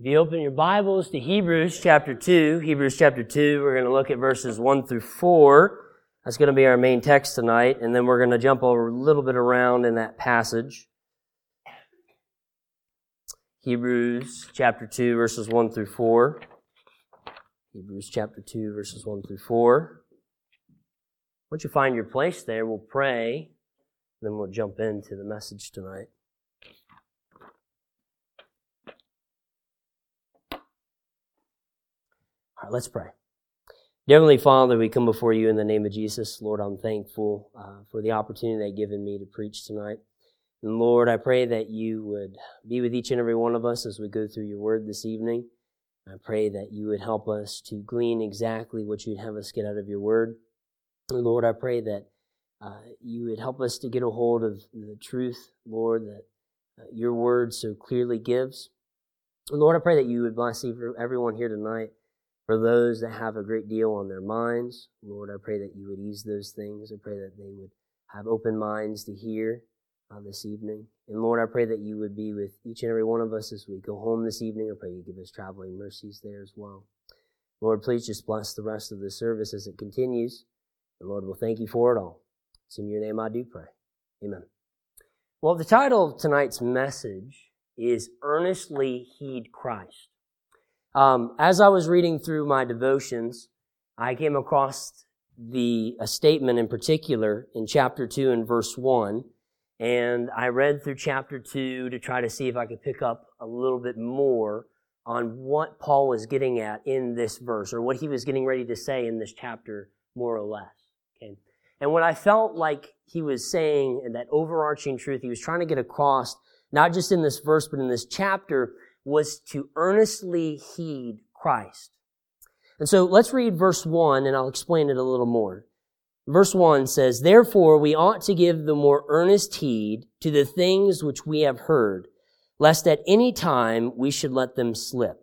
If you open your Bibles to Hebrews chapter 2, Hebrews chapter 2, we're going to look at verses 1 through 4. That's going to be our main text tonight, and then we're going to jump over a little bit around in that passage. Hebrews chapter 2, verses 1 through 4. Hebrews chapter 2, verses 1 through 4. Once you find your place there, we'll pray, then we'll jump into the message tonight. All right, let's pray. Dear Heavenly Father, we come before you in the name of Jesus. Lord, I'm thankful uh, for the opportunity that you've given me to preach tonight. And Lord, I pray that you would be with each and every one of us as we go through your word this evening. I pray that you would help us to glean exactly what you'd have us get out of your word. And Lord, I pray that uh, you would help us to get a hold of the truth, Lord, that uh, your word so clearly gives. And Lord, I pray that you would bless everyone here tonight. For those that have a great deal on their minds, Lord, I pray that you would ease those things. I pray that they would have open minds to hear uh, this evening. And Lord, I pray that you would be with each and every one of us as we go home this evening. I pray you give us traveling mercies there as well. Lord, please just bless the rest of the service as it continues. And Lord, we'll thank you for it all. It's in your name I do pray. Amen. Well, the title of tonight's message is Earnestly Heed Christ. Um, as I was reading through my devotions, I came across the a statement in particular in chapter two and verse one, and I read through chapter two to try to see if I could pick up a little bit more on what Paul was getting at in this verse, or what he was getting ready to say in this chapter, more or less. Okay, and what I felt like he was saying, and that overarching truth he was trying to get across, not just in this verse but in this chapter was to earnestly heed Christ. And so let's read verse 1 and I'll explain it a little more. Verse 1 says, Therefore we ought to give the more earnest heed to the things which we have heard, lest at any time we should let them slip.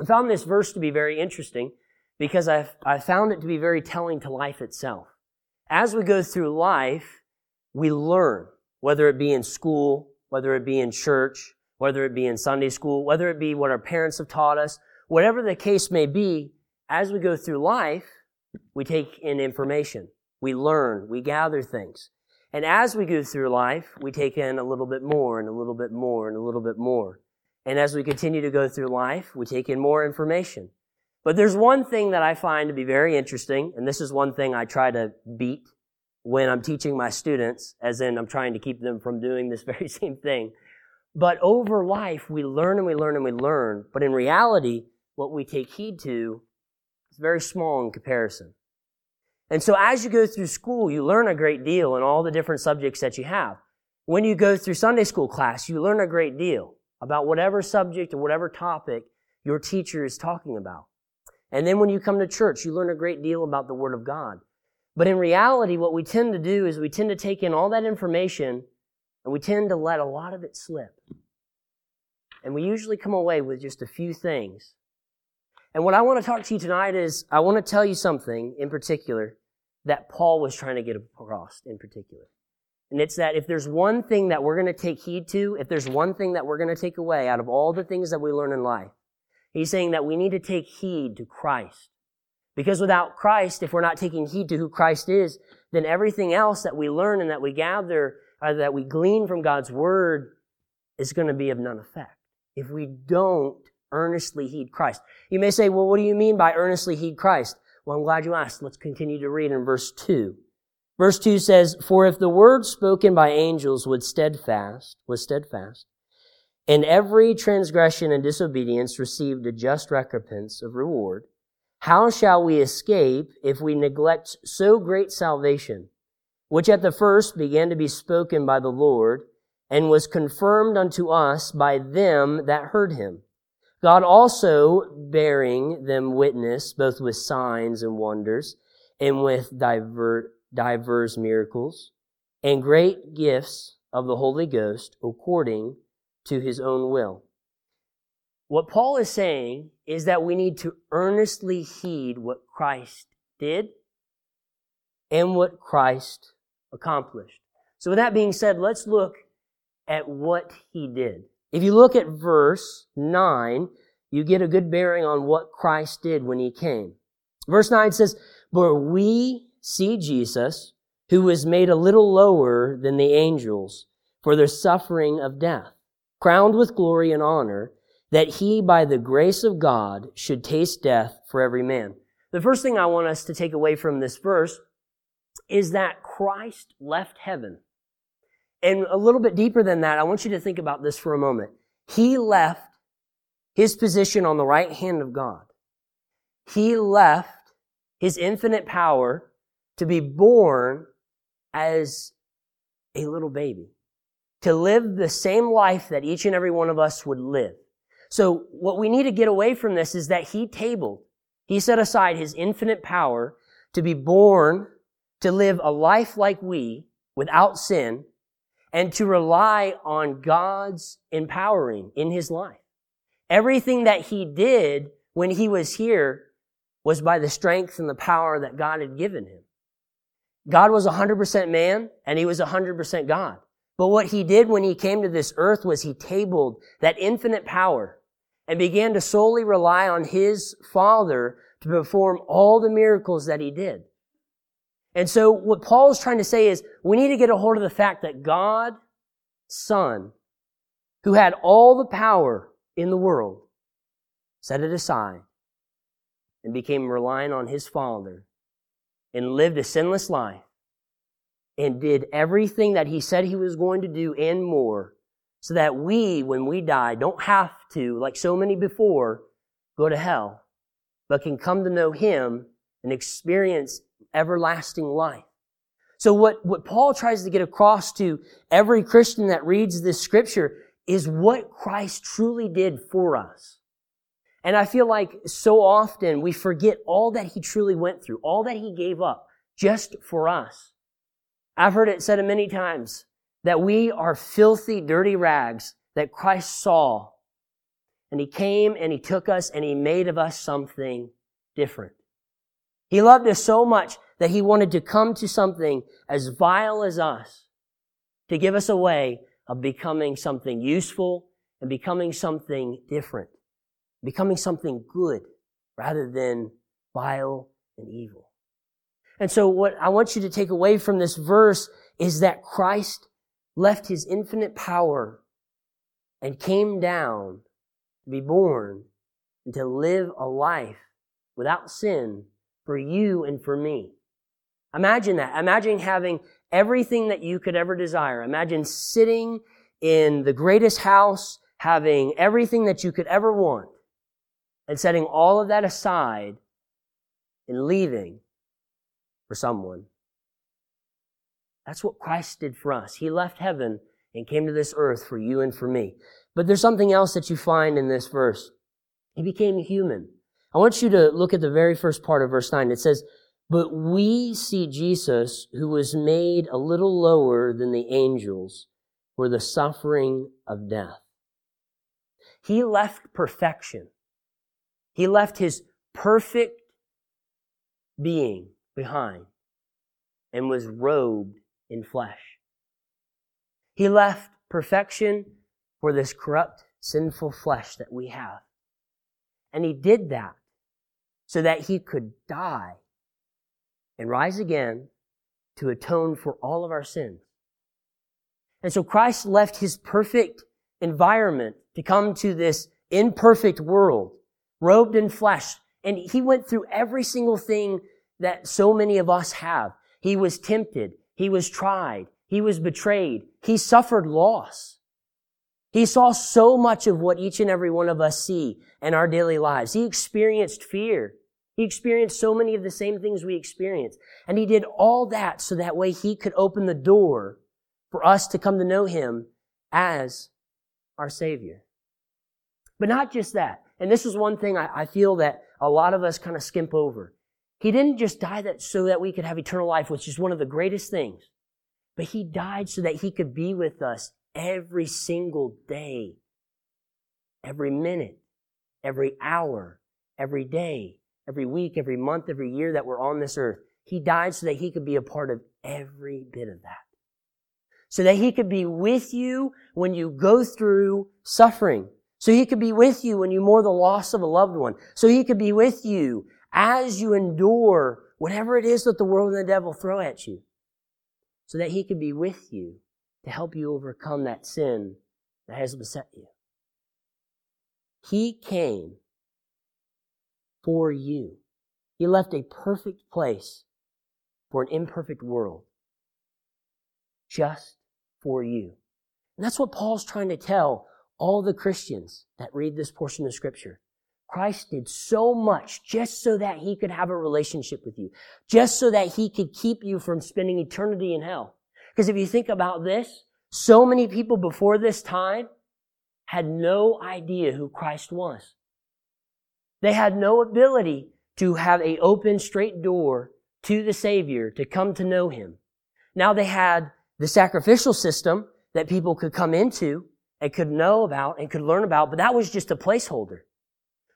I found this verse to be very interesting because I, I found it to be very telling to life itself. As we go through life, we learn, whether it be in school, whether it be in church, whether it be in Sunday school, whether it be what our parents have taught us, whatever the case may be, as we go through life, we take in information. We learn, we gather things. And as we go through life, we take in a little bit more and a little bit more and a little bit more. And as we continue to go through life, we take in more information. But there's one thing that I find to be very interesting, and this is one thing I try to beat when I'm teaching my students, as in I'm trying to keep them from doing this very same thing. But over life, we learn and we learn and we learn. But in reality, what we take heed to is very small in comparison. And so as you go through school, you learn a great deal in all the different subjects that you have. When you go through Sunday school class, you learn a great deal about whatever subject or whatever topic your teacher is talking about. And then when you come to church, you learn a great deal about the Word of God. But in reality, what we tend to do is we tend to take in all that information and we tend to let a lot of it slip. And we usually come away with just a few things. And what I want to talk to you tonight is I want to tell you something in particular that Paul was trying to get across in particular. And it's that if there's one thing that we're going to take heed to, if there's one thing that we're going to take away out of all the things that we learn in life, he's saying that we need to take heed to Christ. Because without Christ, if we're not taking heed to who Christ is, then everything else that we learn and that we gather or that we glean from God's word is going to be of none effect if we don't earnestly heed Christ. You may say, well, what do you mean by earnestly heed Christ? Well, I'm glad you asked. Let's continue to read in verse 2. Verse 2 says, For if the word spoken by angels was steadfast, was steadfast, and every transgression and disobedience received a just recompense of reward, how shall we escape if we neglect so great salvation, which at the first began to be spoken by the Lord, and was confirmed unto us by them that heard him. God also bearing them witness, both with signs and wonders, and with divert, divers miracles, and great gifts of the Holy Ghost according to his own will. What Paul is saying is that we need to earnestly heed what Christ did and what Christ accomplished. So with that being said, let's look at what he did. If you look at verse 9, you get a good bearing on what Christ did when he came. Verse 9 says, But we see Jesus, who was made a little lower than the angels for the suffering of death, crowned with glory and honor, that he, by the grace of God, should taste death for every man. The first thing I want us to take away from this verse is that Christ left heaven. And a little bit deeper than that, I want you to think about this for a moment. He left his position on the right hand of God. He left his infinite power to be born as a little baby, to live the same life that each and every one of us would live. So what we need to get away from this is that he tabled, he set aside his infinite power to be born, to live a life like we, without sin, and to rely on God's empowering in his life. Everything that he did when he was here was by the strength and the power that God had given him. God was 100% man and he was 100% God. But what he did when he came to this earth was he tabled that infinite power and began to solely rely on his Father to perform all the miracles that he did. And so what Paul is trying to say is we need to get a hold of the fact that God, Son, who had all the power in the world, set it aside and became reliant on his Father and lived a sinless life and did everything that he said he was going to do and more so that we, when we die, don't have to, like so many before, go to hell, but can come to know Him and experience everlasting life. So what, what Paul tries to get across to every Christian that reads this scripture is what Christ truly did for us. And I feel like so often we forget all that he truly went through, all that he gave up just for us. I've heard it said many times that we are filthy, dirty rags that Christ saw. And he came and he took us and he made of us something different. He loved us so much that he wanted to come to something as vile as us to give us a way of becoming something useful and becoming something different, becoming something good rather than vile and evil. And so what I want you to take away from this verse is that Christ left his infinite power and came down to be born and to live a life without sin for you and for me. Imagine that. Imagine having everything that you could ever desire. Imagine sitting in the greatest house, having everything that you could ever want, and setting all of that aside and leaving for someone that's what Christ did for us. He left heaven and came to this earth for you and for me. But there's something else that you find in this verse. He became human. I want you to look at the very first part of verse 9. It says, But we see Jesus, who was made a little lower than the angels for the suffering of death. He left perfection. He left his perfect being behind and was robed in flesh. He left perfection for this corrupt, sinful flesh that we have. And he did that so that he could die and rise again to atone for all of our sins. And so Christ left his perfect environment to come to this imperfect world, robed in flesh. And he went through every single thing that so many of us have. He was tempted. He was tried. He was betrayed. He suffered loss. He saw so much of what each and every one of us see in our daily lives. He experienced fear. He experienced so many of the same things we experience. And he did all that so that way he could open the door for us to come to know him as our Savior. But not just that. And this is one thing I, I feel that a lot of us kind of skimp over. He didn't just die that so that we could have eternal life, which is one of the greatest things, but he died so that he could be with us every single day, every minute, every hour, every day, every week, every month, every year that we're on this earth. He died so that he could be a part of every bit of that. so that he could be with you when you go through suffering. So he could be with you when you mourn the loss of a loved one. So he could be with you as you endure whatever it is that the world and the devil throw at you. So that he could be with you to help you overcome that sin that has beset you. He came for you. He left a perfect place for an imperfect world just for you. And that's what Paul's trying to tell all the Christians that read this portion of scripture. Christ did so much just so that he could have a relationship with you, just so that he could keep you from spending eternity in hell. Because if you think about this, so many people before this time had no idea who Christ was. They had no ability to have a open, straight door to the Savior to come to know Him. Now they had the sacrificial system that people could come into and could know about and could learn about, but that was just a placeholder.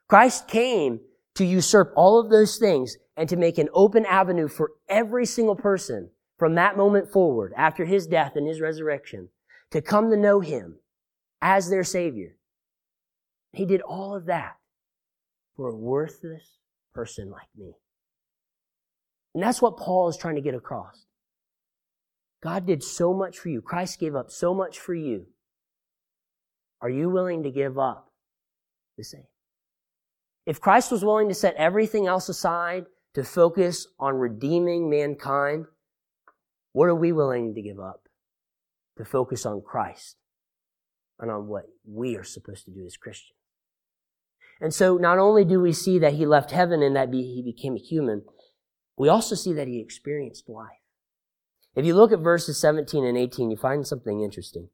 Christ came to usurp all of those things and to make an open avenue for every single person from that moment forward, after his death and his resurrection, to come to know him as their Savior. He did all of that for a worthless person like me. And that's what Paul is trying to get across. God did so much for you. Christ gave up so much for you. Are you willing to give up the same? If Christ was willing to set everything else aside to focus on redeeming mankind, what are we willing to give up to focus on Christ and on what we are supposed to do as Christians? And so not only do we see that he left heaven and that he became a human, we also see that he experienced life. If you look at verses 17 and 18, you find something interesting.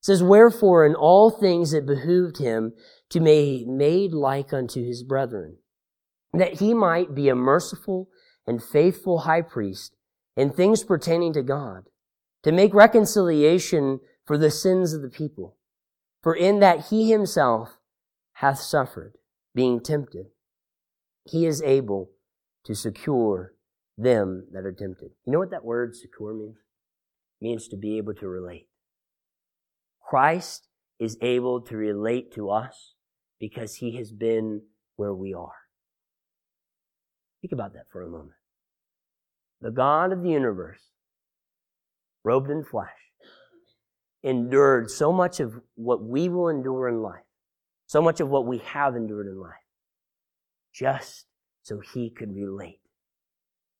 It says, Wherefore in all things it behooved him to be made like unto his brethren, that he might be a merciful and faithful high priest in things pertaining to God, to make reconciliation for the sins of the people. For in that he himself hath suffered, being tempted, he is able to secure them that are tempted. You know what that word secure means? It means to be able to relate. Christ is able to relate to us because he has been where we are. Think about that for a moment. The God of the universe, robed in flesh, endured so much of what we will endure in life, so much of what we have endured in life, just so he could relate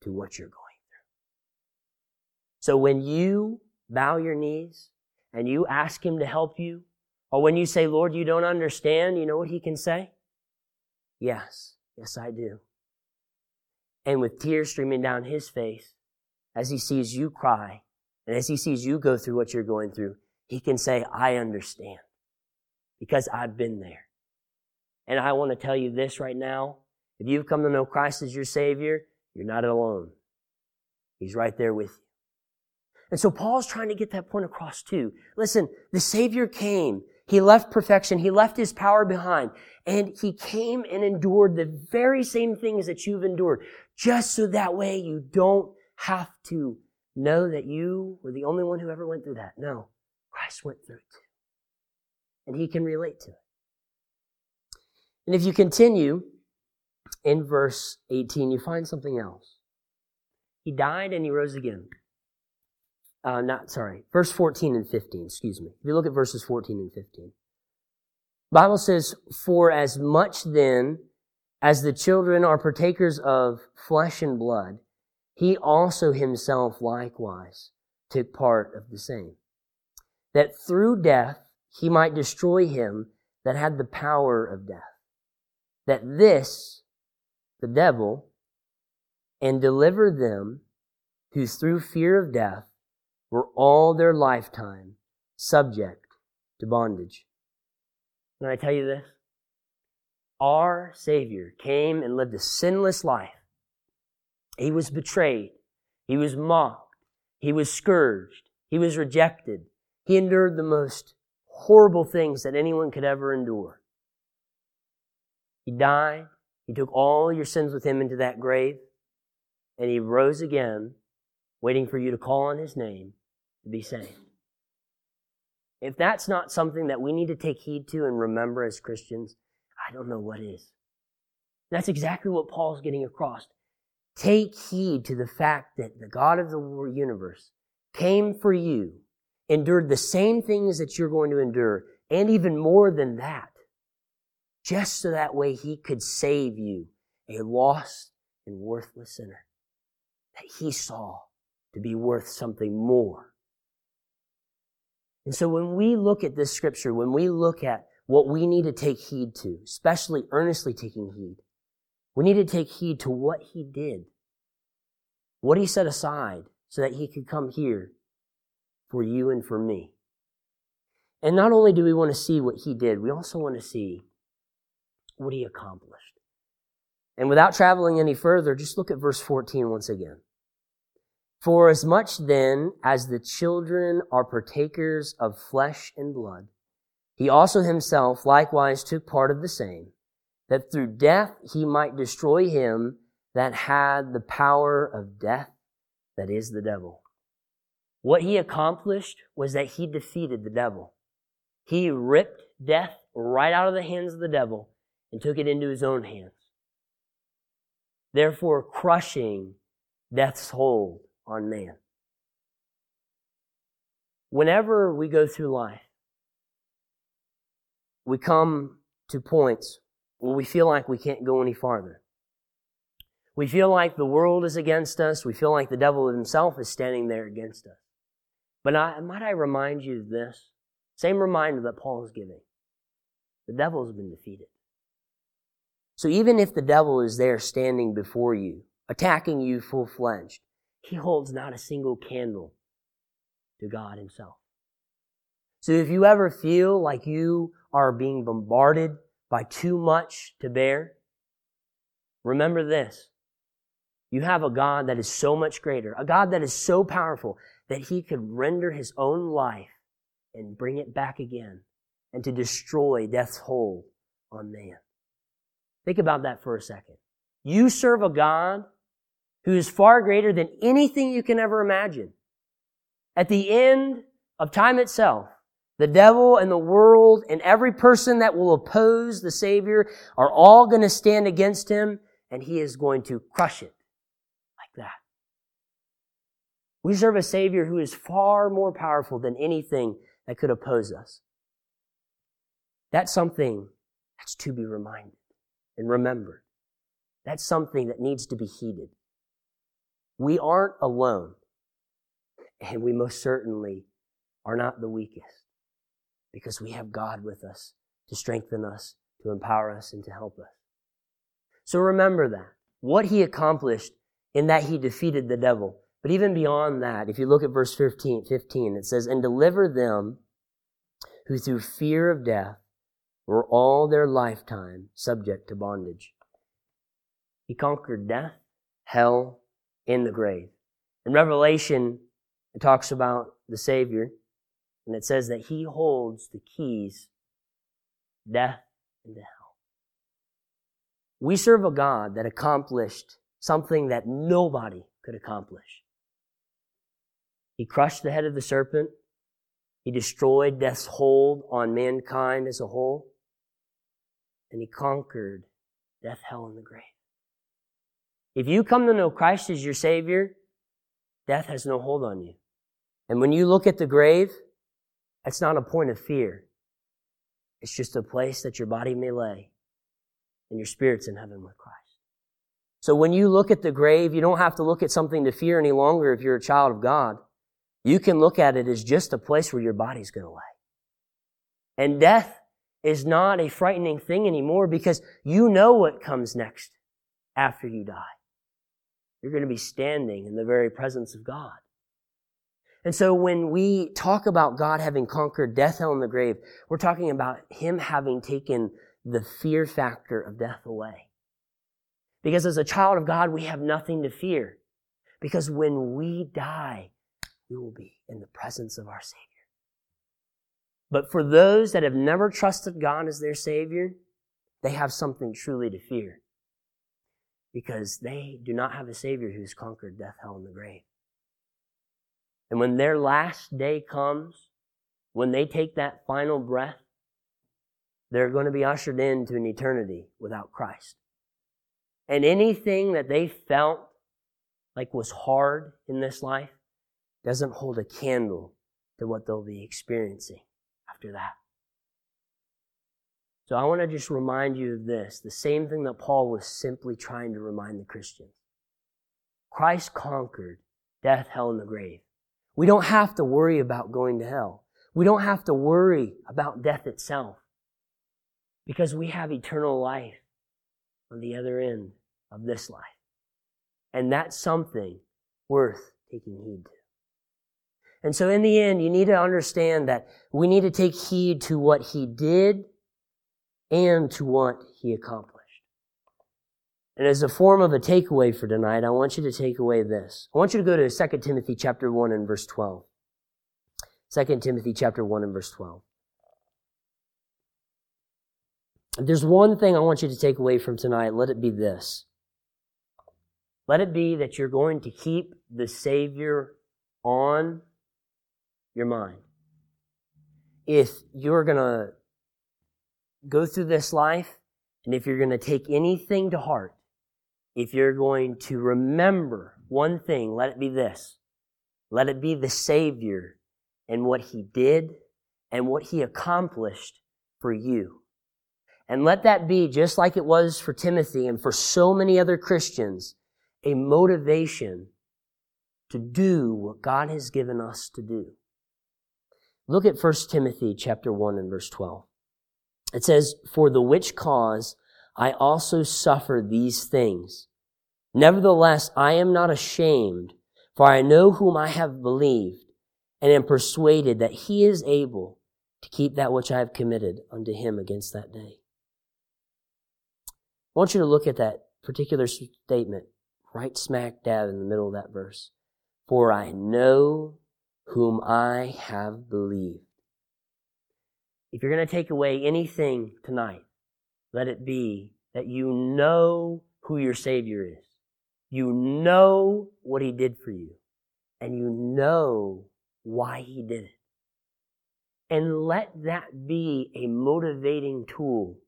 to what you're going through. So when you bow your knees and you ask him to help you, or when you say, Lord, you don't understand, you know what he can say? Yes, yes, I do. And with tears streaming down his face, as he sees you cry, and as he sees you go through what you're going through, he can say, I understand. Because I've been there. And I want to tell you this right now. If you've come to know Christ as your Savior, you're not alone. He's right there with you. And so Paul's trying to get that point across too. Listen, the Savior came. He left perfection. He left his power behind. And he came and endured the very same things that you've endured. Just so that way you don't have to know that you were the only one who ever went through that. No. Christ went through it. And he can relate to it. And if you continue in verse 18, you find something else. He died and he rose again. Uh, not, sorry, verse 14 and 15, excuse me. If you look at verses 14 and 15. Bible says, For as much then as the children are partakers of flesh and blood, he also himself likewise took part of the same. That through death he might destroy him that had the power of death. That this the devil, and deliver them who through fear of death were all their lifetime subject to bondage. Can I tell you this? Our Savior came and lived a sinless life. He was betrayed. He was mocked. He was scourged. He was rejected. He endured the most horrible things that anyone could ever endure. He died. He took all your sins with him into that grave, and he rose again, waiting for you to call on his name to be saved. if that's not something that we need to take heed to and remember as Christians, I don't know what is. That's exactly what Paul's getting across. Take heed to the fact that the God of the universe came for you, endured the same things that you're going to endure, and even more than that, just so that way he could save you, a lost and worthless sinner that he saw to be worth something more. And so when we look at this scripture, when we look at what we need to take heed to, especially earnestly taking heed, we need to take heed to what he did, what he set aside so that he could come here for you and for me. And not only do we want to see what he did, we also want to see what he accomplished. And without traveling any further, just look at verse 14 once again. For as much then as the children are partakers of flesh and blood, he also himself likewise took part of the same, that through death he might destroy him that had the power of death, that is the devil. What he accomplished was that he defeated the devil. He ripped death right out of the hands of the devil and took it into his own hands. Therefore, crushing death's hold on man. Whenever we go through life, we come to points where we feel like we can't go any farther. We feel like the world is against us. We feel like the devil himself is standing there against us. But I, might I remind you of this? Same reminder that Paul is giving. The devil has been defeated. So even if the devil is there standing before you, attacking you full fledged, he holds not a single candle to God himself. So if you ever feel like you are being bombarded by too much to bear, remember this. You have a God that is so much greater, a God that is so powerful that he could render his own life and bring it back again and to destroy death's hold on man. Think about that for a second. You serve a God who is far greater than anything you can ever imagine. At the end of time itself, the devil and the world and every person that will oppose the Savior are all going to stand against him and he is going to crush it like that. We serve a Savior who is far more powerful than anything that could oppose us. That's something that's to be reminded and remembered. That's something that needs to be heeded. We aren't alone, and we most certainly are not the weakest because we have God with us to strengthen us, to empower us, and to help us. So remember that. What he accomplished in that he defeated the devil. But even beyond that, if you look at verse 15, 15 it says, And deliver them who through fear of death were all their lifetime subject to bondage. He conquered death, hell, and the grave. In Revelation, it talks about the Savior, and it says that he holds the keys, death and hell. We serve a God that accomplished something that nobody could accomplish. He crushed the head of the serpent. He destroyed death's hold on mankind as a whole and he conquered death, hell, and the grave. If you come to know Christ as your Savior, death has no hold on you. And when you look at the grave, it's not a point of fear. It's just a place that your body may lay and your spirit's in heaven with Christ. So when you look at the grave, you don't have to look at something to fear any longer if you're a child of God. You can look at it as just a place where your body's going to lay. And death is not a frightening thing anymore because you know what comes next after you die. You're going to be standing in the very presence of God. And so when we talk about God having conquered death, hell, and the grave, we're talking about Him having taken the fear factor of death away. Because as a child of God, we have nothing to fear. Because when we die, we will be in the presence of our Savior. But for those that have never trusted God as their Savior, they have something truly to fear. Because they do not have a Savior who's conquered death, hell, and the grave. And when their last day comes, when they take that final breath, they're going to be ushered into an eternity without Christ. And anything that they felt like was hard in this life doesn't hold a candle to what they'll be experiencing after that. So I want to just remind you of this the same thing that Paul was simply trying to remind the Christians. Christ conquered death, hell, and the grave. We don't have to worry about going to hell. We don't have to worry about death itself because we have eternal life on the other end of this life. And that's something worth taking heed to. And so in the end, you need to understand that we need to take heed to what he did and to what he accomplished. And as a form of a takeaway for tonight, I want you to take away this. I want you to go to 2 Timothy chapter 1 and verse 12. 2 Timothy chapter 1 and verse 12. If there's one thing I want you to take away from tonight, let it be this. Let it be that you're going to keep the Savior on your mind. If you're going to go through this life, and if you're going to take anything to heart, if you're going to remember one thing, let it be this. Let it be the Savior and what He did and what He accomplished for you. And let that be, just like it was for Timothy and for so many other Christians, a motivation to do what God has given us to do. Look at 1 Timothy chapter 1 and verse 12. It says, For the which cause I also suffer these things. Nevertheless, I am not ashamed, for I know whom I have believed, and am persuaded that he is able to keep that which I have committed unto him against that day. I want you to look at that particular statement right smack dab in the middle of that verse. For I know whom I have believed. If you're going to take away anything tonight, let it be that you know who your Savior is. You know what He did for you. And you know why He did it. And let that be a motivating tool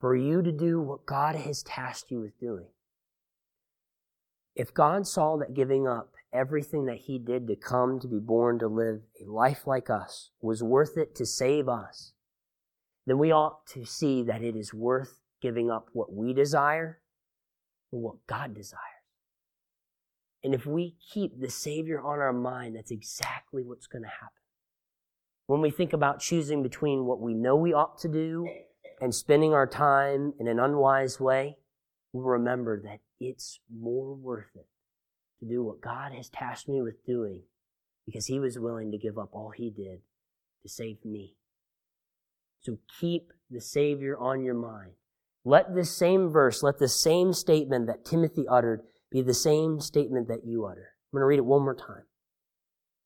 for you to do what God has tasked you with doing. If God saw that giving up everything that He did to come to be born to live a life like us was worth it to save us, then we ought to see that it is worth giving up what we desire for what God desires. And if we keep the Savior on our mind, that's exactly what's going to happen. When we think about choosing between what we know we ought to do and spending our time in an unwise way, we'll remember that it's more worth it to do what God has tasked me with doing because He was willing to give up all He did to save me. So keep the Savior on your mind. Let this same verse, let the same statement that Timothy uttered be the same statement that you utter. I'm going to read it one more time.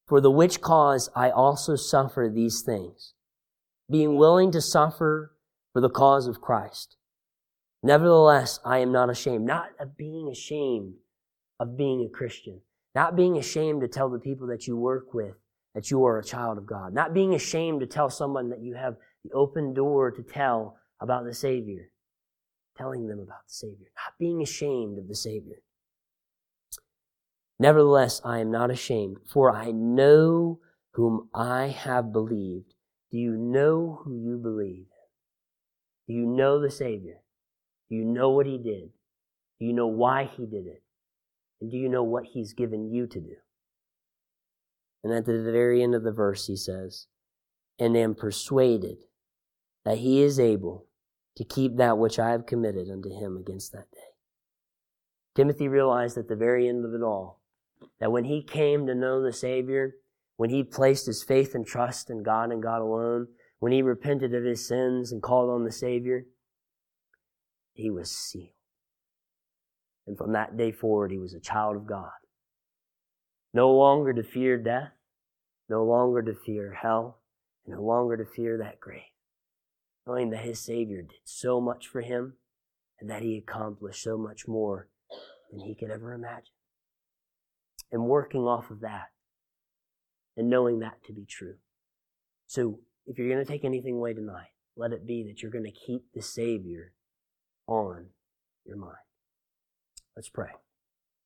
For the which cause I also suffer these things, being willing to suffer for the cause of Christ. Nevertheless, I am not ashamed, not of being ashamed of being a Christian, not being ashamed to tell the people that you work with that you are a child of God, not being ashamed to tell someone that you have the open door to tell about the Savior, telling them about the Savior, not being ashamed of the Savior. Nevertheless, I am not ashamed, for I know whom I have believed. Do you know who you believe? Do you know the Savior? Do you know what He did? Do you know why He did it? And do you know what He's given you to do? And at the very end of the verse, He says, And am persuaded that He is able to keep that which I have committed unto Him against that day. Timothy realized at the very end of it all that when he came to know the Savior, when he placed his faith and trust in God and God alone, when he repented of his sins and called on the Savior, he was sealed. And from that day forward, he was a child of God. No longer to fear death, no longer to fear hell, and no longer to fear that grave. Knowing that his Savior did so much for him and that he accomplished so much more than he could ever imagine and working off of that and knowing that to be true. So if you're going to take anything away tonight, let it be that you're going to keep the Savior on your mind. Let's pray.